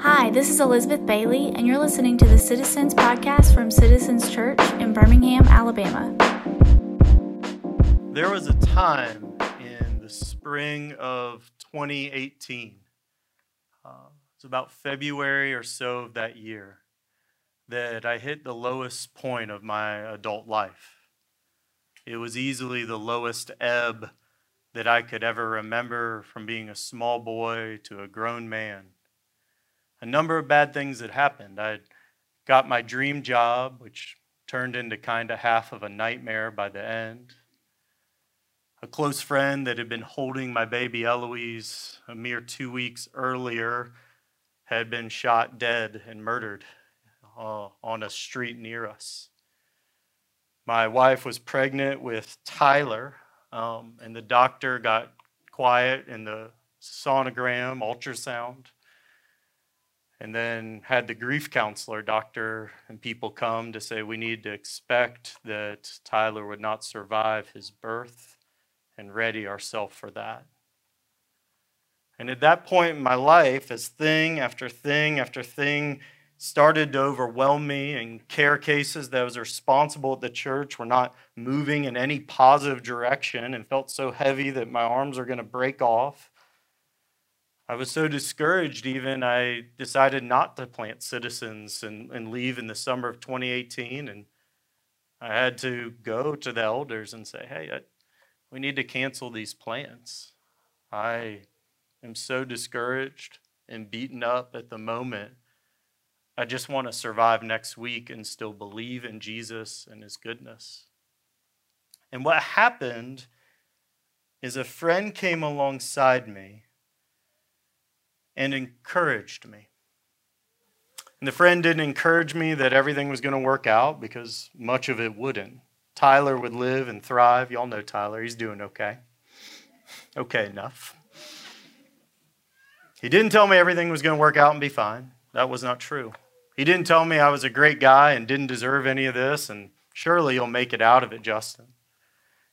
Hi, this is Elizabeth Bailey, and you're listening to the Citizens Podcast from Citizens Church in Birmingham, Alabama. There was a time in the spring of 2018, uh, it's about February or so of that year, that I hit the lowest point of my adult life. It was easily the lowest ebb that I could ever remember from being a small boy to a grown man. A number of bad things had happened. I got my dream job, which turned into kind of half of a nightmare by the end. A close friend that had been holding my baby Eloise a mere two weeks earlier had been shot dead and murdered uh, on a street near us. My wife was pregnant with Tyler, um, and the doctor got quiet in the sonogram, ultrasound, and then had the grief counselor, doctor, and people come to say we need to expect that Tyler would not survive his birth and ready ourselves for that. And at that point in my life, as thing after thing after thing started to overwhelm me, and care cases that was responsible at the church were not moving in any positive direction and felt so heavy that my arms are going to break off. I was so discouraged, even, I decided not to plant citizens and, and leave in the summer of 2018. And I had to go to the elders and say, hey, I, we need to cancel these plans. I am so discouraged and beaten up at the moment. I just want to survive next week and still believe in Jesus and his goodness. And what happened is a friend came alongside me and encouraged me. And the friend didn't encourage me that everything was going to work out because much of it wouldn't. Tyler would live and thrive. Y'all know Tyler, he's doing okay. Okay, enough. He didn't tell me everything was going to work out and be fine. That was not true. He didn't tell me I was a great guy and didn't deserve any of this, and surely you'll make it out of it, Justin.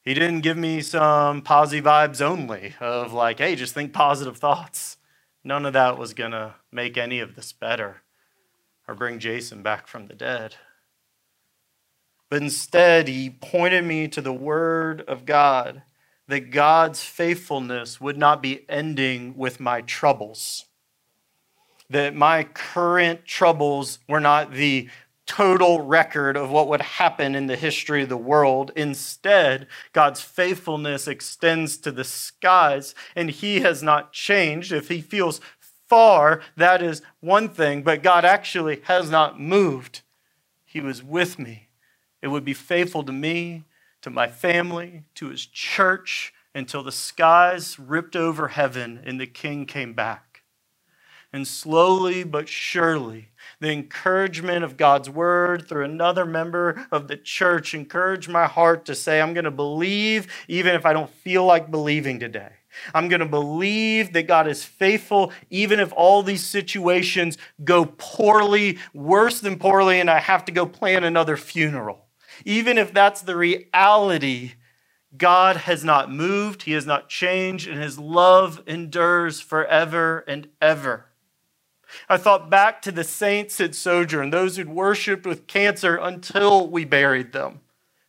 He didn't give me some positive vibes only of like, hey, just think positive thoughts. None of that was going to make any of this better or bring Jason back from the dead. But instead, he pointed me to the Word of God, that God's faithfulness would not be ending with my troubles. That my current troubles were not the total record of what would happen in the history of the world. Instead, God's faithfulness extends to the skies, and He has not changed. If He feels far, that is one thing, but God actually has not moved. He was with me it would be faithful to me, to my family, to his church, until the skies ripped over heaven and the king came back. And slowly but surely, the encouragement of God's word through another member of the church encouraged my heart to say, I'm going to believe even if I don't feel like believing today. I'm going to believe that God is faithful, even if all these situations go poorly, worse than poorly, and I have to go plan another funeral. Even if that's the reality, God has not moved, He has not changed, and His love endures forever and ever. I thought back to the saints at Sojourn, those who'd worshiped with cancer until we buried them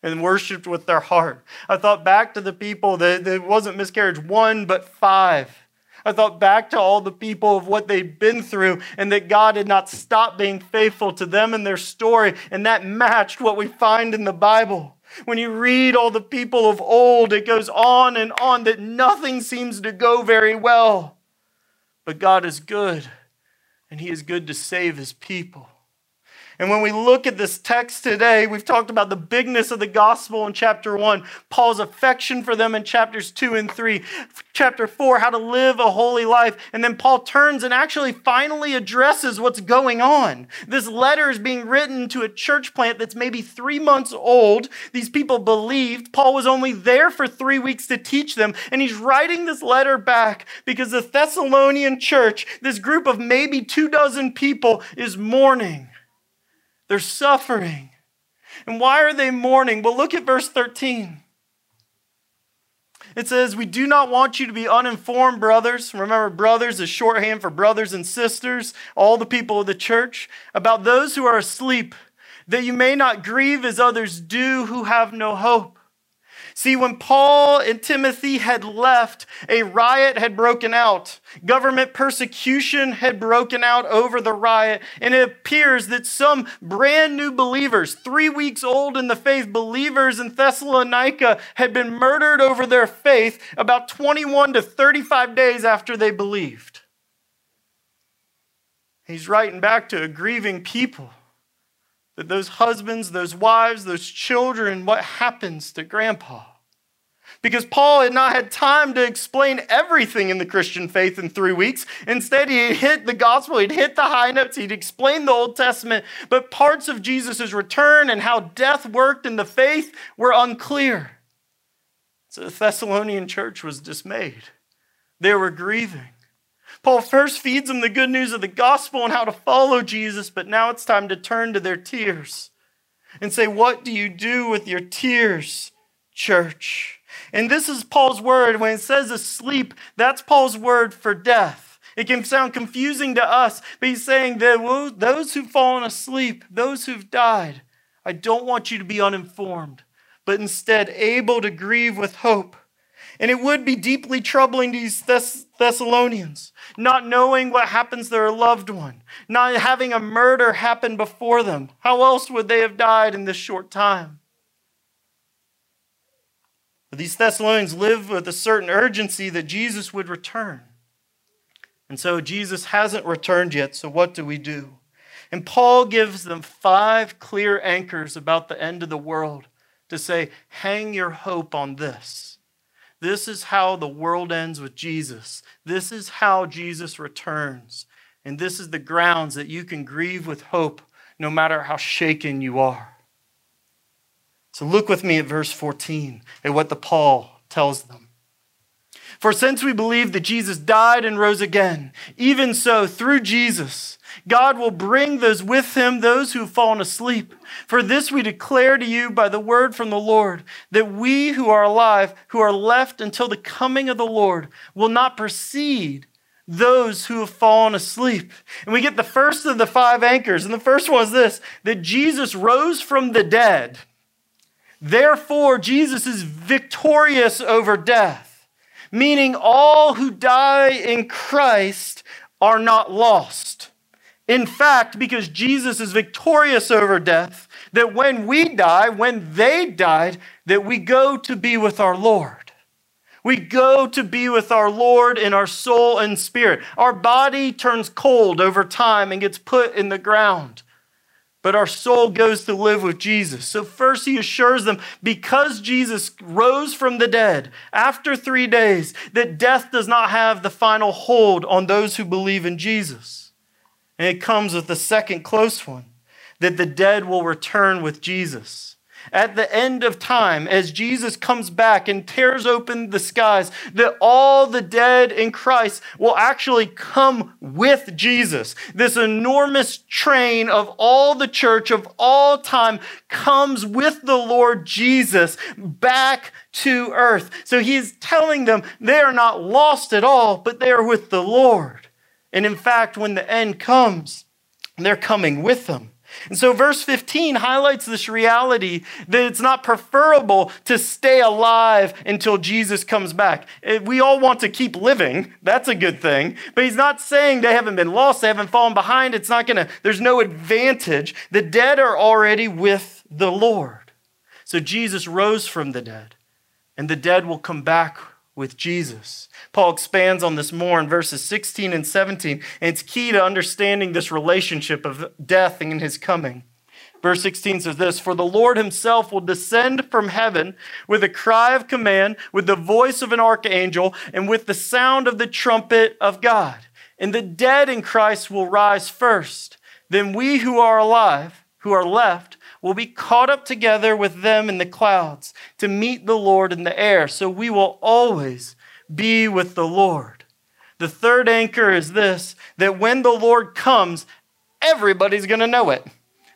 and worshiped with their heart. I thought back to the people that, that wasn't miscarriage one, but five I thought back to all the people of what they'd been through and that God had not stopped being faithful to them and their story. And that matched what we find in the Bible. When you read all the people of old, it goes on and on that nothing seems to go very well. But God is good, and He is good to save His people. And when we look at this text today, we've talked about the bigness of the gospel in chapter one, Paul's affection for them in chapters two and three, chapter four, how to live a holy life. And then Paul turns and actually finally addresses what's going on. This letter is being written to a church plant that's maybe three months old. These people believed Paul was only there for three weeks to teach them. And he's writing this letter back because the Thessalonian church, this group of maybe two dozen people, is mourning. They're suffering. And why are they mourning? Well, look at verse 13. It says, We do not want you to be uninformed, brothers. Remember, brothers is shorthand for brothers and sisters, all the people of the church, about those who are asleep, that you may not grieve as others do who have no hope. See, when Paul and Timothy had left, a riot had broken out. Government persecution had broken out over the riot, and it appears that some brand new believers, three weeks old in the faith, believers in Thessalonica, had been murdered over their faith about 21 to 35 days after they believed. He's writing back to a grieving people that those husbands, those wives, those children, what happens to grandpa? Because Paul had not had time to explain everything in the Christian faith in three weeks. Instead, he hit the gospel, he'd hit the high notes, he'd explained the Old Testament, but parts of Jesus' return and how death worked in the faith were unclear. So the Thessalonian church was dismayed. They were grieving. Paul first feeds them the good news of the gospel and how to follow Jesus, but now it's time to turn to their tears and say, What do you do with your tears, church? And this is Paul's word. When it says asleep, that's Paul's word for death. It can sound confusing to us, but he's saying that those who've fallen asleep, those who've died, I don't want you to be uninformed, but instead able to grieve with hope. And it would be deeply troubling to these Thessalonians, not knowing what happens to their loved one, not having a murder happen before them. How else would they have died in this short time? But these Thessalonians live with a certain urgency that Jesus would return. And so Jesus hasn't returned yet, so what do we do? And Paul gives them five clear anchors about the end of the world to say, hang your hope on this. This is how the world ends with Jesus. This is how Jesus returns. And this is the grounds that you can grieve with hope no matter how shaken you are. So look with me at verse 14 at what the Paul tells them. For since we believe that Jesus died and rose again, even so, through Jesus, God will bring those with him, those who have fallen asleep. For this we declare to you by the word from the Lord, that we who are alive, who are left until the coming of the Lord, will not precede those who have fallen asleep. And we get the first of the five anchors. And the first one is this that Jesus rose from the dead. Therefore, Jesus is victorious over death, meaning all who die in Christ are not lost. In fact, because Jesus is victorious over death, that when we die, when they died, that we go to be with our Lord. We go to be with our Lord in our soul and spirit. Our body turns cold over time and gets put in the ground but our soul goes to live with Jesus. So, first, he assures them because Jesus rose from the dead after three days, that death does not have the final hold on those who believe in Jesus. And it comes with the second close one that the dead will return with Jesus at the end of time, as Jesus comes back and tears open the skies, that all the dead in Christ will actually come with Jesus. This enormous train of all the church of all time comes with the Lord Jesus back to earth. So he is telling them they are not lost at all, but they are with the Lord. And in fact, when the end comes, they're coming with them. And so, verse 15 highlights this reality that it's not preferable to stay alive until Jesus comes back. Eh, we all want to keep living. That's a good thing. But he's not saying they haven't been lost, they haven't fallen behind. It's not going to, there's no advantage. The dead are already with the Lord. So, Jesus rose from the dead, and the dead will come back with Jesus. Paul expands on this more in verses 16 and 17, and it's key to understanding this relationship of death and his coming. Verse 16 says this For the Lord himself will descend from heaven with a cry of command, with the voice of an archangel, and with the sound of the trumpet of God. And the dead in Christ will rise first. Then we who are alive, who are left, will be caught up together with them in the clouds to meet the Lord in the air. So we will always be with the Lord. The third anchor is this that when the Lord comes, everybody's going to know it.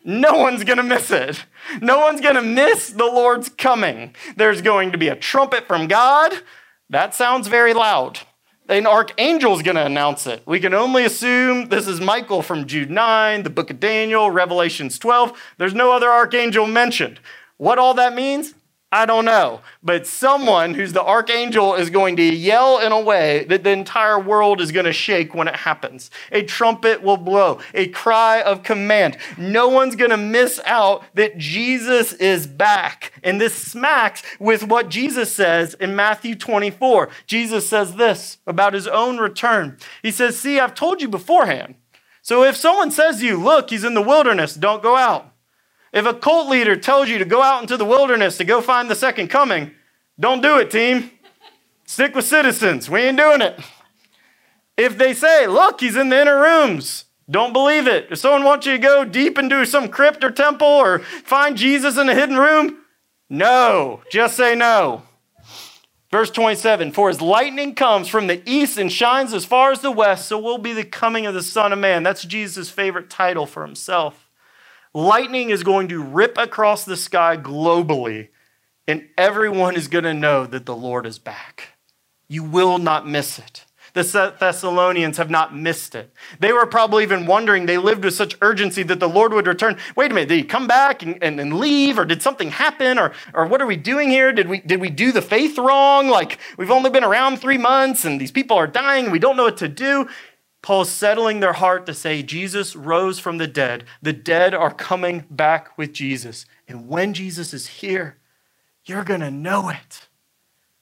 No one's going to miss it. No one's going to miss the Lord's coming. There's going to be a trumpet from God. That sounds very loud. An archangel is going to announce it. We can only assume this is Michael from Jude 9, the book of Daniel, Revelations 12. There's no other archangel mentioned. What all that means, I don't know. But someone who's the archangel is going to yell in a way that the entire world is going to shake when it happens. A trumpet will blow, a cry of command. No one's going to miss out that Jesus is back. And this smacks with what Jesus says in Matthew 24. Jesus says this about his own return. He says, See, I've told you beforehand. So if someone says to you, Look, he's in the wilderness, don't go out. If a cult leader tells you to go out into the wilderness to go find the second coming, don't do it, team. Stick with citizens. We ain't doing it. If they say, look, he's in the inner rooms, don't believe it. If someone wants you to go deep into some crypt or temple or find Jesus in a hidden room, no. Just say no. Verse 27 For as lightning comes from the east and shines as far as the west, so will be the coming of the Son of Man. That's Jesus' favorite title for himself. Lightning is going to rip across the sky globally, and everyone is going to know that the Lord is back. You will not miss it. The Thessalonians have not missed it. They were probably even wondering, they lived with such urgency that the Lord would return. Wait a minute, did he come back and, and, and, leave? Or did something happen? Or, or what are we doing here? Did we, did we do the faith wrong? Like, we've only been around three months and these people are dying we don't know what to do. Paul's settling their heart to say Jesus rose from the dead. The dead are coming back with Jesus. And when Jesus is here, you're going to know it.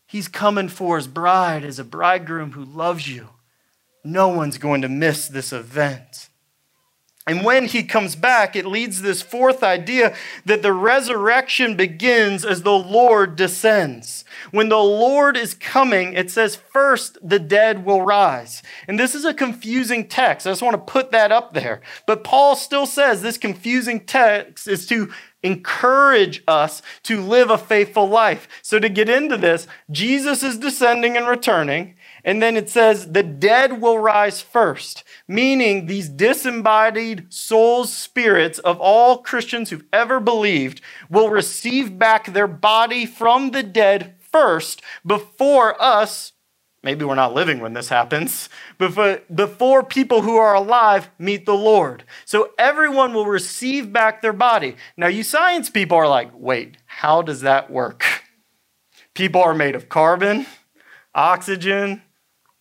He's coming for his bride as a bridegroom who loves you. No one's going to miss this event. And when he comes back, it leads this fourth idea that the resurrection begins as the Lord descends. When the Lord is coming, it says, first the dead will rise. And this is a confusing text. I just want to put that up there. But Paul still says this confusing text is to encourage us to live a faithful life. So to get into this, Jesus is descending and returning. And then it says, the dead will rise first, meaning these disembodied souls, spirits of all Christians who've ever believed will receive back their body from the dead first before us. Maybe we're not living when this happens, but before people who are alive meet the Lord. So everyone will receive back their body. Now, you science people are like, wait, how does that work? People are made of carbon, oxygen,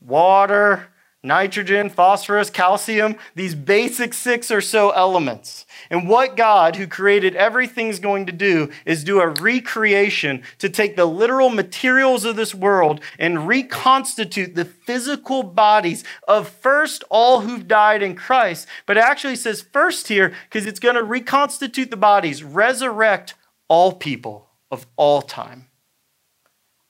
water, nitrogen, phosphorus, calcium, these basic six or so elements. And what God, who created everything, is going to do is do a recreation to take the literal materials of this world and reconstitute the physical bodies of first all who've died in Christ. But it actually says first here because it's going to reconstitute the bodies, resurrect all people of all time.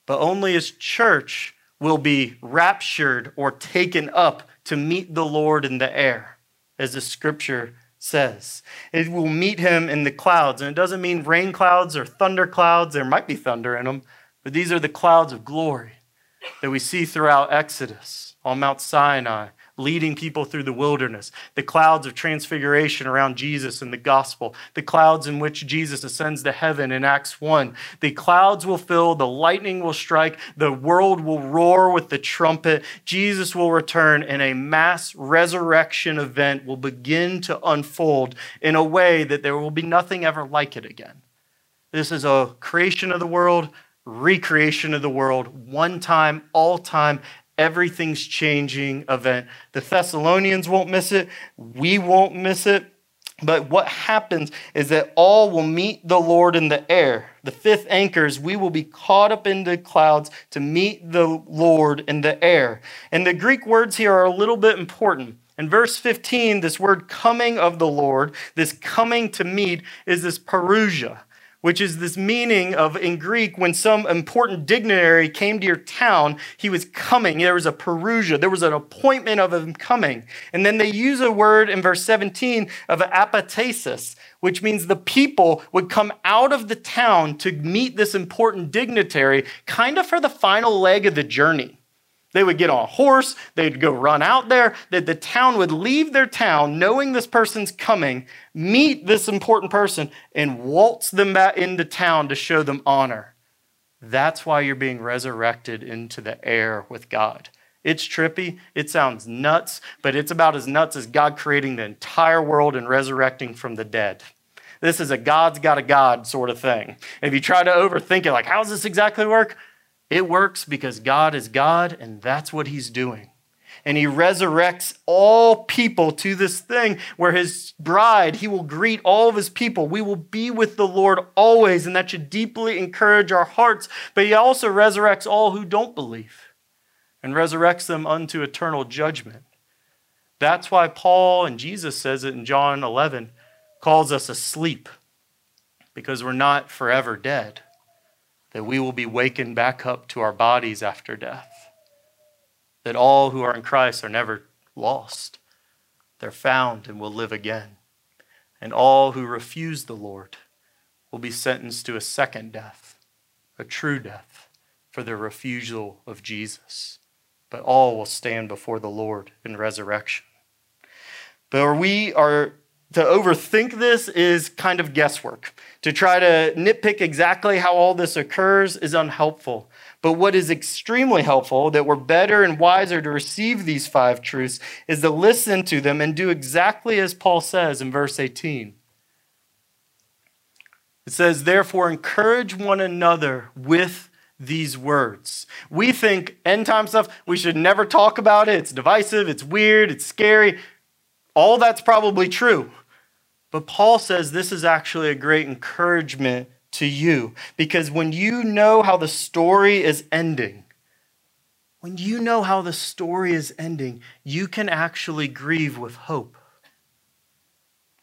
But only as church will be raptured or taken up to meet the Lord in the air, as the scripture says. It will meet him in the clouds. And it doesn't mean rain clouds or thunder clouds. There might be thunder in them, but these are the clouds of glory that we see throughout Exodus on Mount Sinai leading people through the wilderness, the clouds of transfiguration around Jesus in the gospel, the clouds in which Jesus ascends to heaven in Acts 1. The clouds will fill, the lightning will strike, the world will roar with the trumpet. Jesus will return, and a mass resurrection event will begin to unfold in a way that there will be nothing ever like it again. This is a creation of the world, recreation of the world, one time, all time, everything's changing event. The Thessalonians won't miss it, we won't miss it. But what happens is that all will meet the Lord in the air. The fifth anchors, we will be caught up in the clouds to meet the Lord in the air. And the Greek words here are a little bit important. In verse 15, this word coming of the Lord, this coming to meet, is this parousia which is this meaning of in Greek, when some important dignitary came to your town, he was coming. There was a parousia, there was an appointment of him coming. And then they use a word in verse 17 of apantesis, which means the people would come out of the town to meet this important dignitary, kind of for the final leg of the journey. They would get on a horse, they'd go run out there, that the town would leave their town knowing this person's coming, meet this important person, and waltz them back into town to show them honor. That's why you're being resurrected into the air with God. It's trippy. It sounds nuts, but it's about as nuts as God creating the entire world and resurrecting from the dead. This is a God's got a God sort of thing. If you try to overthink it, like, how does this exactly work? It works because God is God, and that's what He's doing and he resurrects all people to this thing where his bride, he will greet all of his people. We will be with the Lord always, and that should deeply encourage our hearts. But he also resurrects all who don't believe and resurrects them unto eternal judgment. That's why Paul and Jesus says it in John 11 calls us asleep because we're not forever dead, that we will be wakened back up to our bodies after death that all who are in Christ are never lost. They're found and will live again. And all who refuse the Lord will be sentenced to a second death, a true death, for their refusal of Jesus. But all will stand before the Lord in resurrection. But we are to overthink this is kind of guesswork. To try to nitpick exactly how all this occurs is unhelpful. But what is extremely helpful, that we're better and wiser to receive these five truths, is to listen to them and do exactly as Paul says in verse 18. It says, Therefore, encourage one another with these words. We think end time stuff, we should never talk about it. It's divisive, it's weird, it's scary. All that's probably true. But Paul says this is actually a great encouragement to you. Because when you know how the story is ending, when you know how the story is ending, you can actually grieve with hope.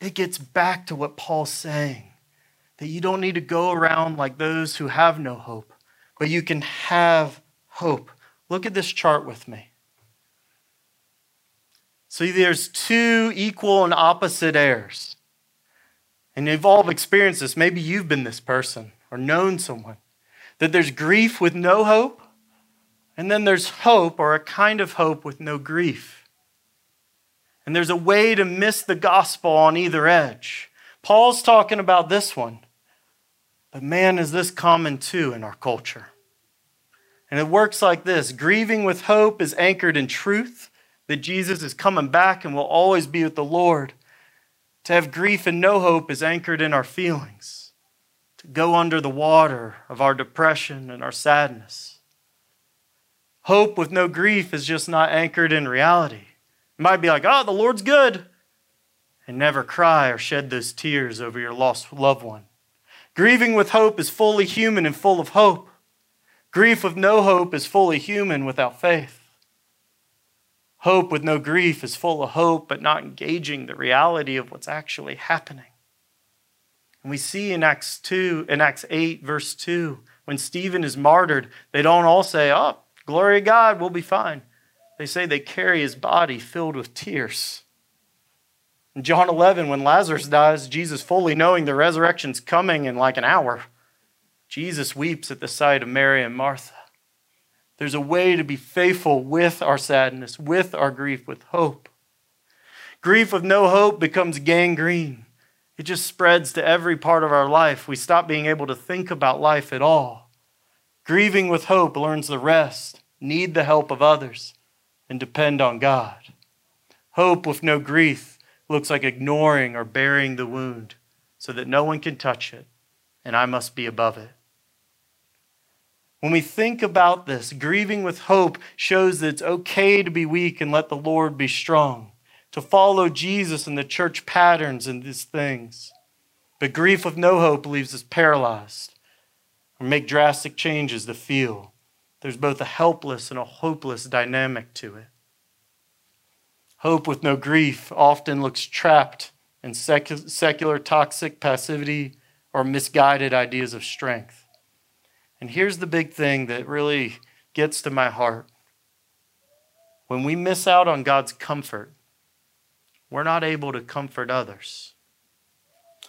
It gets back to what Paul's saying that you don't need to go around like those who have no hope, but you can have hope. Look at this chart with me. See, there's two equal and opposite heirs. And you've all experienced this. Maybe you've been this person or known someone. That there's grief with no hope, and then there's hope or a kind of hope with no grief. And there's a way to miss the gospel on either edge. Paul's talking about this one. But man, is this common too in our culture. And it works like this grieving with hope is anchored in truth that Jesus is coming back and will always be with the Lord. To have grief and no hope is anchored in our feelings. To go under the water of our depression and our sadness. Hope with no grief is just not anchored in reality. It might be like, oh, the Lord's good, and never cry or shed those tears over your lost loved one. Grieving with hope is fully human and full of hope. Grief with no hope is fully human without faith. Hope with no grief is full of hope, but not engaging the reality of what's actually happening. And we see in Acts 2, in Acts 8, verse 2, when Stephen is martyred, they don't all say, Oh, glory to God, we'll be fine. They say they carry his body filled with tears. In John 11, when Lazarus dies, Jesus, fully knowing the resurrection's coming in like an hour, Jesus weeps at the sight of Mary and Martha. There's a way to be faithful with our sadness, with our grief, with hope. Grief with no hope becomes gangrene. It just spreads to every part of our life. We stop being able to think about life at all. Grieving with hope learns the rest, need the help of others, and depend on God. Hope with no grief looks like ignoring or burying the wound so that no one can touch it, and I must be above it. When we think about this, grieving with hope shows that it's okay to be weak and let the Lord be strong, to follow Jesus and the church patterns and these things. But grief with no hope leaves us paralyzed or make drastic changes to feel. There's both a helpless and a hopeless dynamic to it. Hope with no grief often looks trapped in secular toxic passivity or misguided ideas of strength. And here's the big thing that really gets to my heart. When we miss out on God's comfort, we're not able to comfort others.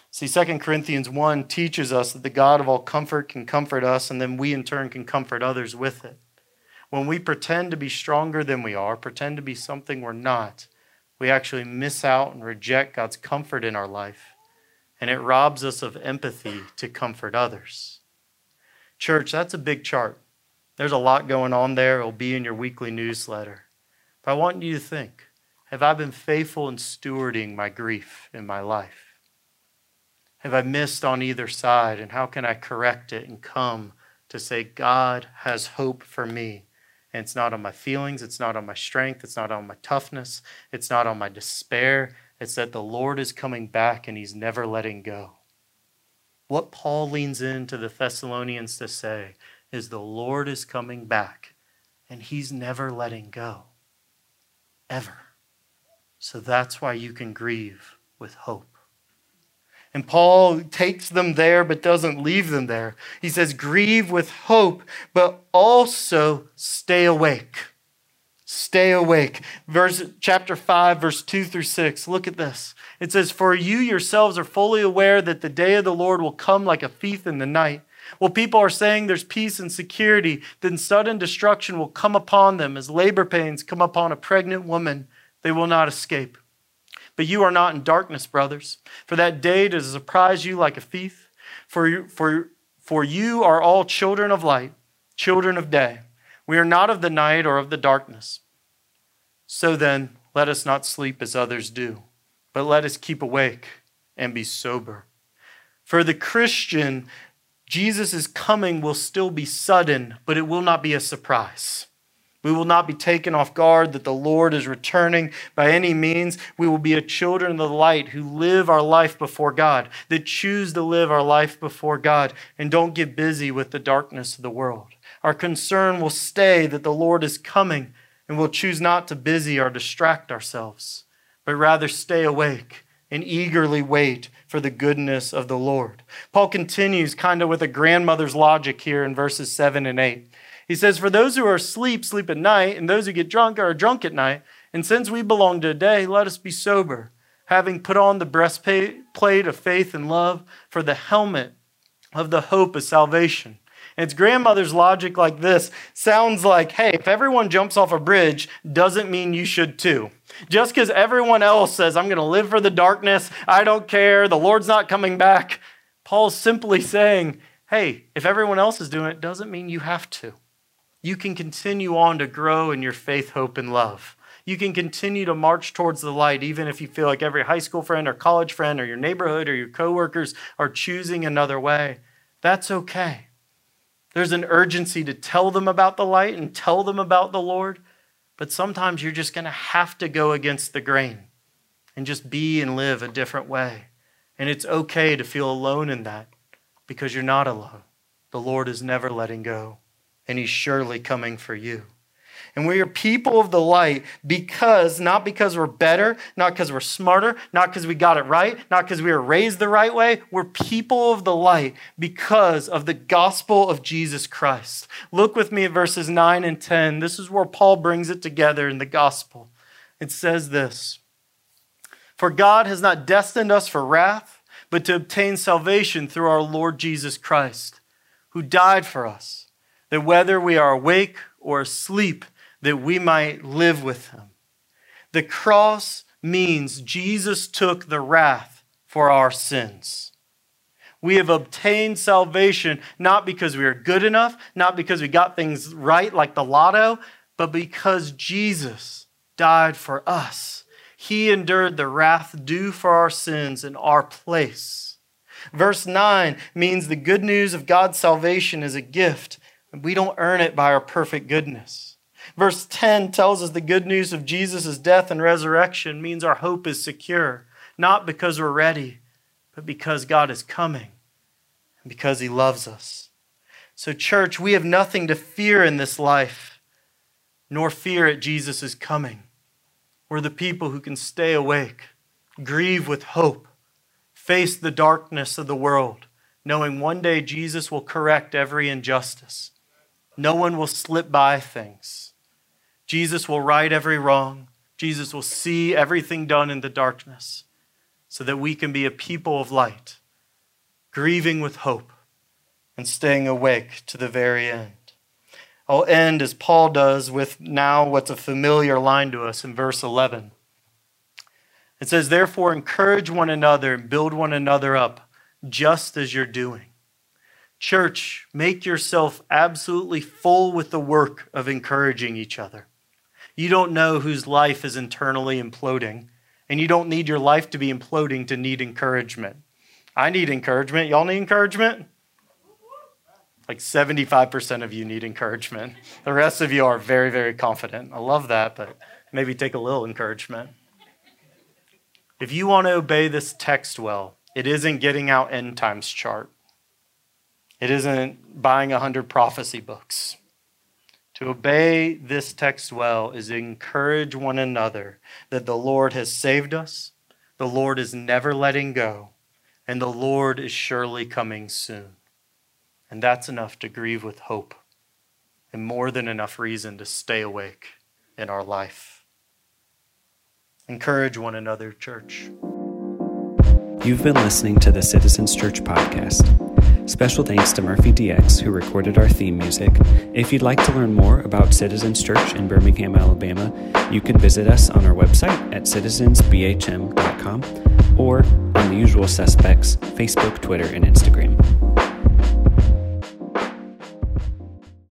See, 2 Corinthians 1 teaches us that the God of all comfort can comfort us, and then we in turn can comfort others with it. When we pretend to be stronger than we are, pretend to be something we're not, we actually miss out and reject God's comfort in our life, and it robs us of empathy to comfort others. Church, that's a big chart. There's a lot going on there. It'll be in your weekly newsletter. But I want you to think have I been faithful in stewarding my grief in my life? Have I missed on either side? And how can I correct it and come to say, God has hope for me? And it's not on my feelings, it's not on my strength, it's not on my toughness, it's not on my despair. It's that the Lord is coming back and he's never letting go. What Paul leans into the Thessalonians to say is the Lord is coming back and he's never letting go. Ever. So that's why you can grieve with hope. And Paul takes them there but doesn't leave them there. He says, Grieve with hope, but also stay awake. Stay awake. Verse chapter 5, verse 2 through 6. Look at this. It says, For you yourselves are fully aware that the day of the Lord will come like a thief in the night. Well, people are saying there's peace and security, then sudden destruction will come upon them as labor pains come upon a pregnant woman. They will not escape. But you are not in darkness, brothers, for that day does surprise you like a thief. For you, for, for you are all children of light, children of day. We are not of the night or of the darkness. So then, let us not sleep as others do, but let us keep awake and be sober. For the Christian, Jesus' coming will still be sudden, but it will not be a surprise. We will not be taken off guard that the Lord is returning by any means. We will be a children of the light who live our life before God, that choose to live our life before God and don't get busy with the darkness of the world. Our concern will stay that the Lord is coming and we'll choose not to busy or distract ourselves, but rather stay awake and eagerly wait for the goodness of the Lord. Paul continues kind of with a grandmother's logic here in verses 7 and 8. He says, For those who are asleep, sleep at night, and those who get drunk are drunk at night. And since we belong to a day, let us be sober, having put on the breastplate of faith and love, for the helmet of the hope of salvation. It's grandmother's logic like this sounds like, hey, if everyone jumps off a bridge, doesn't mean you should too. Just because everyone else says, I'm going to live for the darkness, I don't care, the Lord's not coming back, Paul's simply saying, hey, if everyone else is doing it, doesn't mean you have to you can continue on to grow in your faith, hope, and love. You can continue to march towards the light, even if you feel like every high school friend or college friend or your neighborhood or your coworkers are choosing another way. That's okay. There's an urgency to tell them about the light and tell them about the Lord, but sometimes you're just going to have to go against the grain and just be and live a different way. And it's okay to feel alone in that because you're not alone. The Lord is never letting go and he's surely coming for you. And we are people of the light because, not because we're better, not because we're smarter, not because we got it right, not because we were raised the right way. We're people of the light because of the gospel of Jesus Christ. Look with me at verses 9 and 10. This is where Paul brings it together in the gospel. It says this For God has not destined us for wrath, but to obtain salvation through our Lord Jesus Christ, who died for us that whether we are awake or asleep, that we might live with him. The cross means Jesus took the wrath for our sins. We have obtained salvation not because we are good enough, not because we got things right like the lotto, but because Jesus died for us. He endured the wrath due for our sins in our place. Verse 9 means the good news of God's salvation is a gift we don't earn it by our perfect goodness. Verse 10 tells us the good news of Jesus' death and resurrection means our hope is secure, not because we're ready, but because God is coming and because He loves us. So, church, we have nothing to fear in this life, nor fear at Jesus' coming. We're the people who can stay awake, grieve with hope, face the darkness of the world, knowing one day Jesus will correct every injustice no one will slip by things. Jesus will right every wrong. Jesus will see everything done in the darkness so that we can be a people of light, grieving with hope and staying awake to the very end. I'll end as Paul does with now what's a familiar line to us in verse 11. It says, Therefore, encourage one another and build one another up, just as you're doing. Church, make yourself absolutely full with the work of encouraging each other. You don't know whose life is internally imploding, and you don't need your life to be imploding to need encouragement. I need encouragement. Y'all need encouragement? Like 75% of you need encouragement. The rest of you are very, very confident. I love that, but maybe take a little encouragement. If you want to obey this text well, it isn't getting out end times chart. It isn't buying 100 prophecy books. To obey this text well is encourage one another that the Lord has saved us, the Lord is never letting go, and the Lord is surely coming soon. And that's enough to grieve with hope and more than enough reason to stay awake in our life. Encourage one another, church. You've been listening to the Citizens Church podcast. Special thanks to Murphy DX, who recorded our theme music. If you'd like to learn more about Citizens Church in Birmingham, Alabama, you can visit us on our website at citizensbhm.com or on the usual suspects Facebook, Twitter, and Instagram.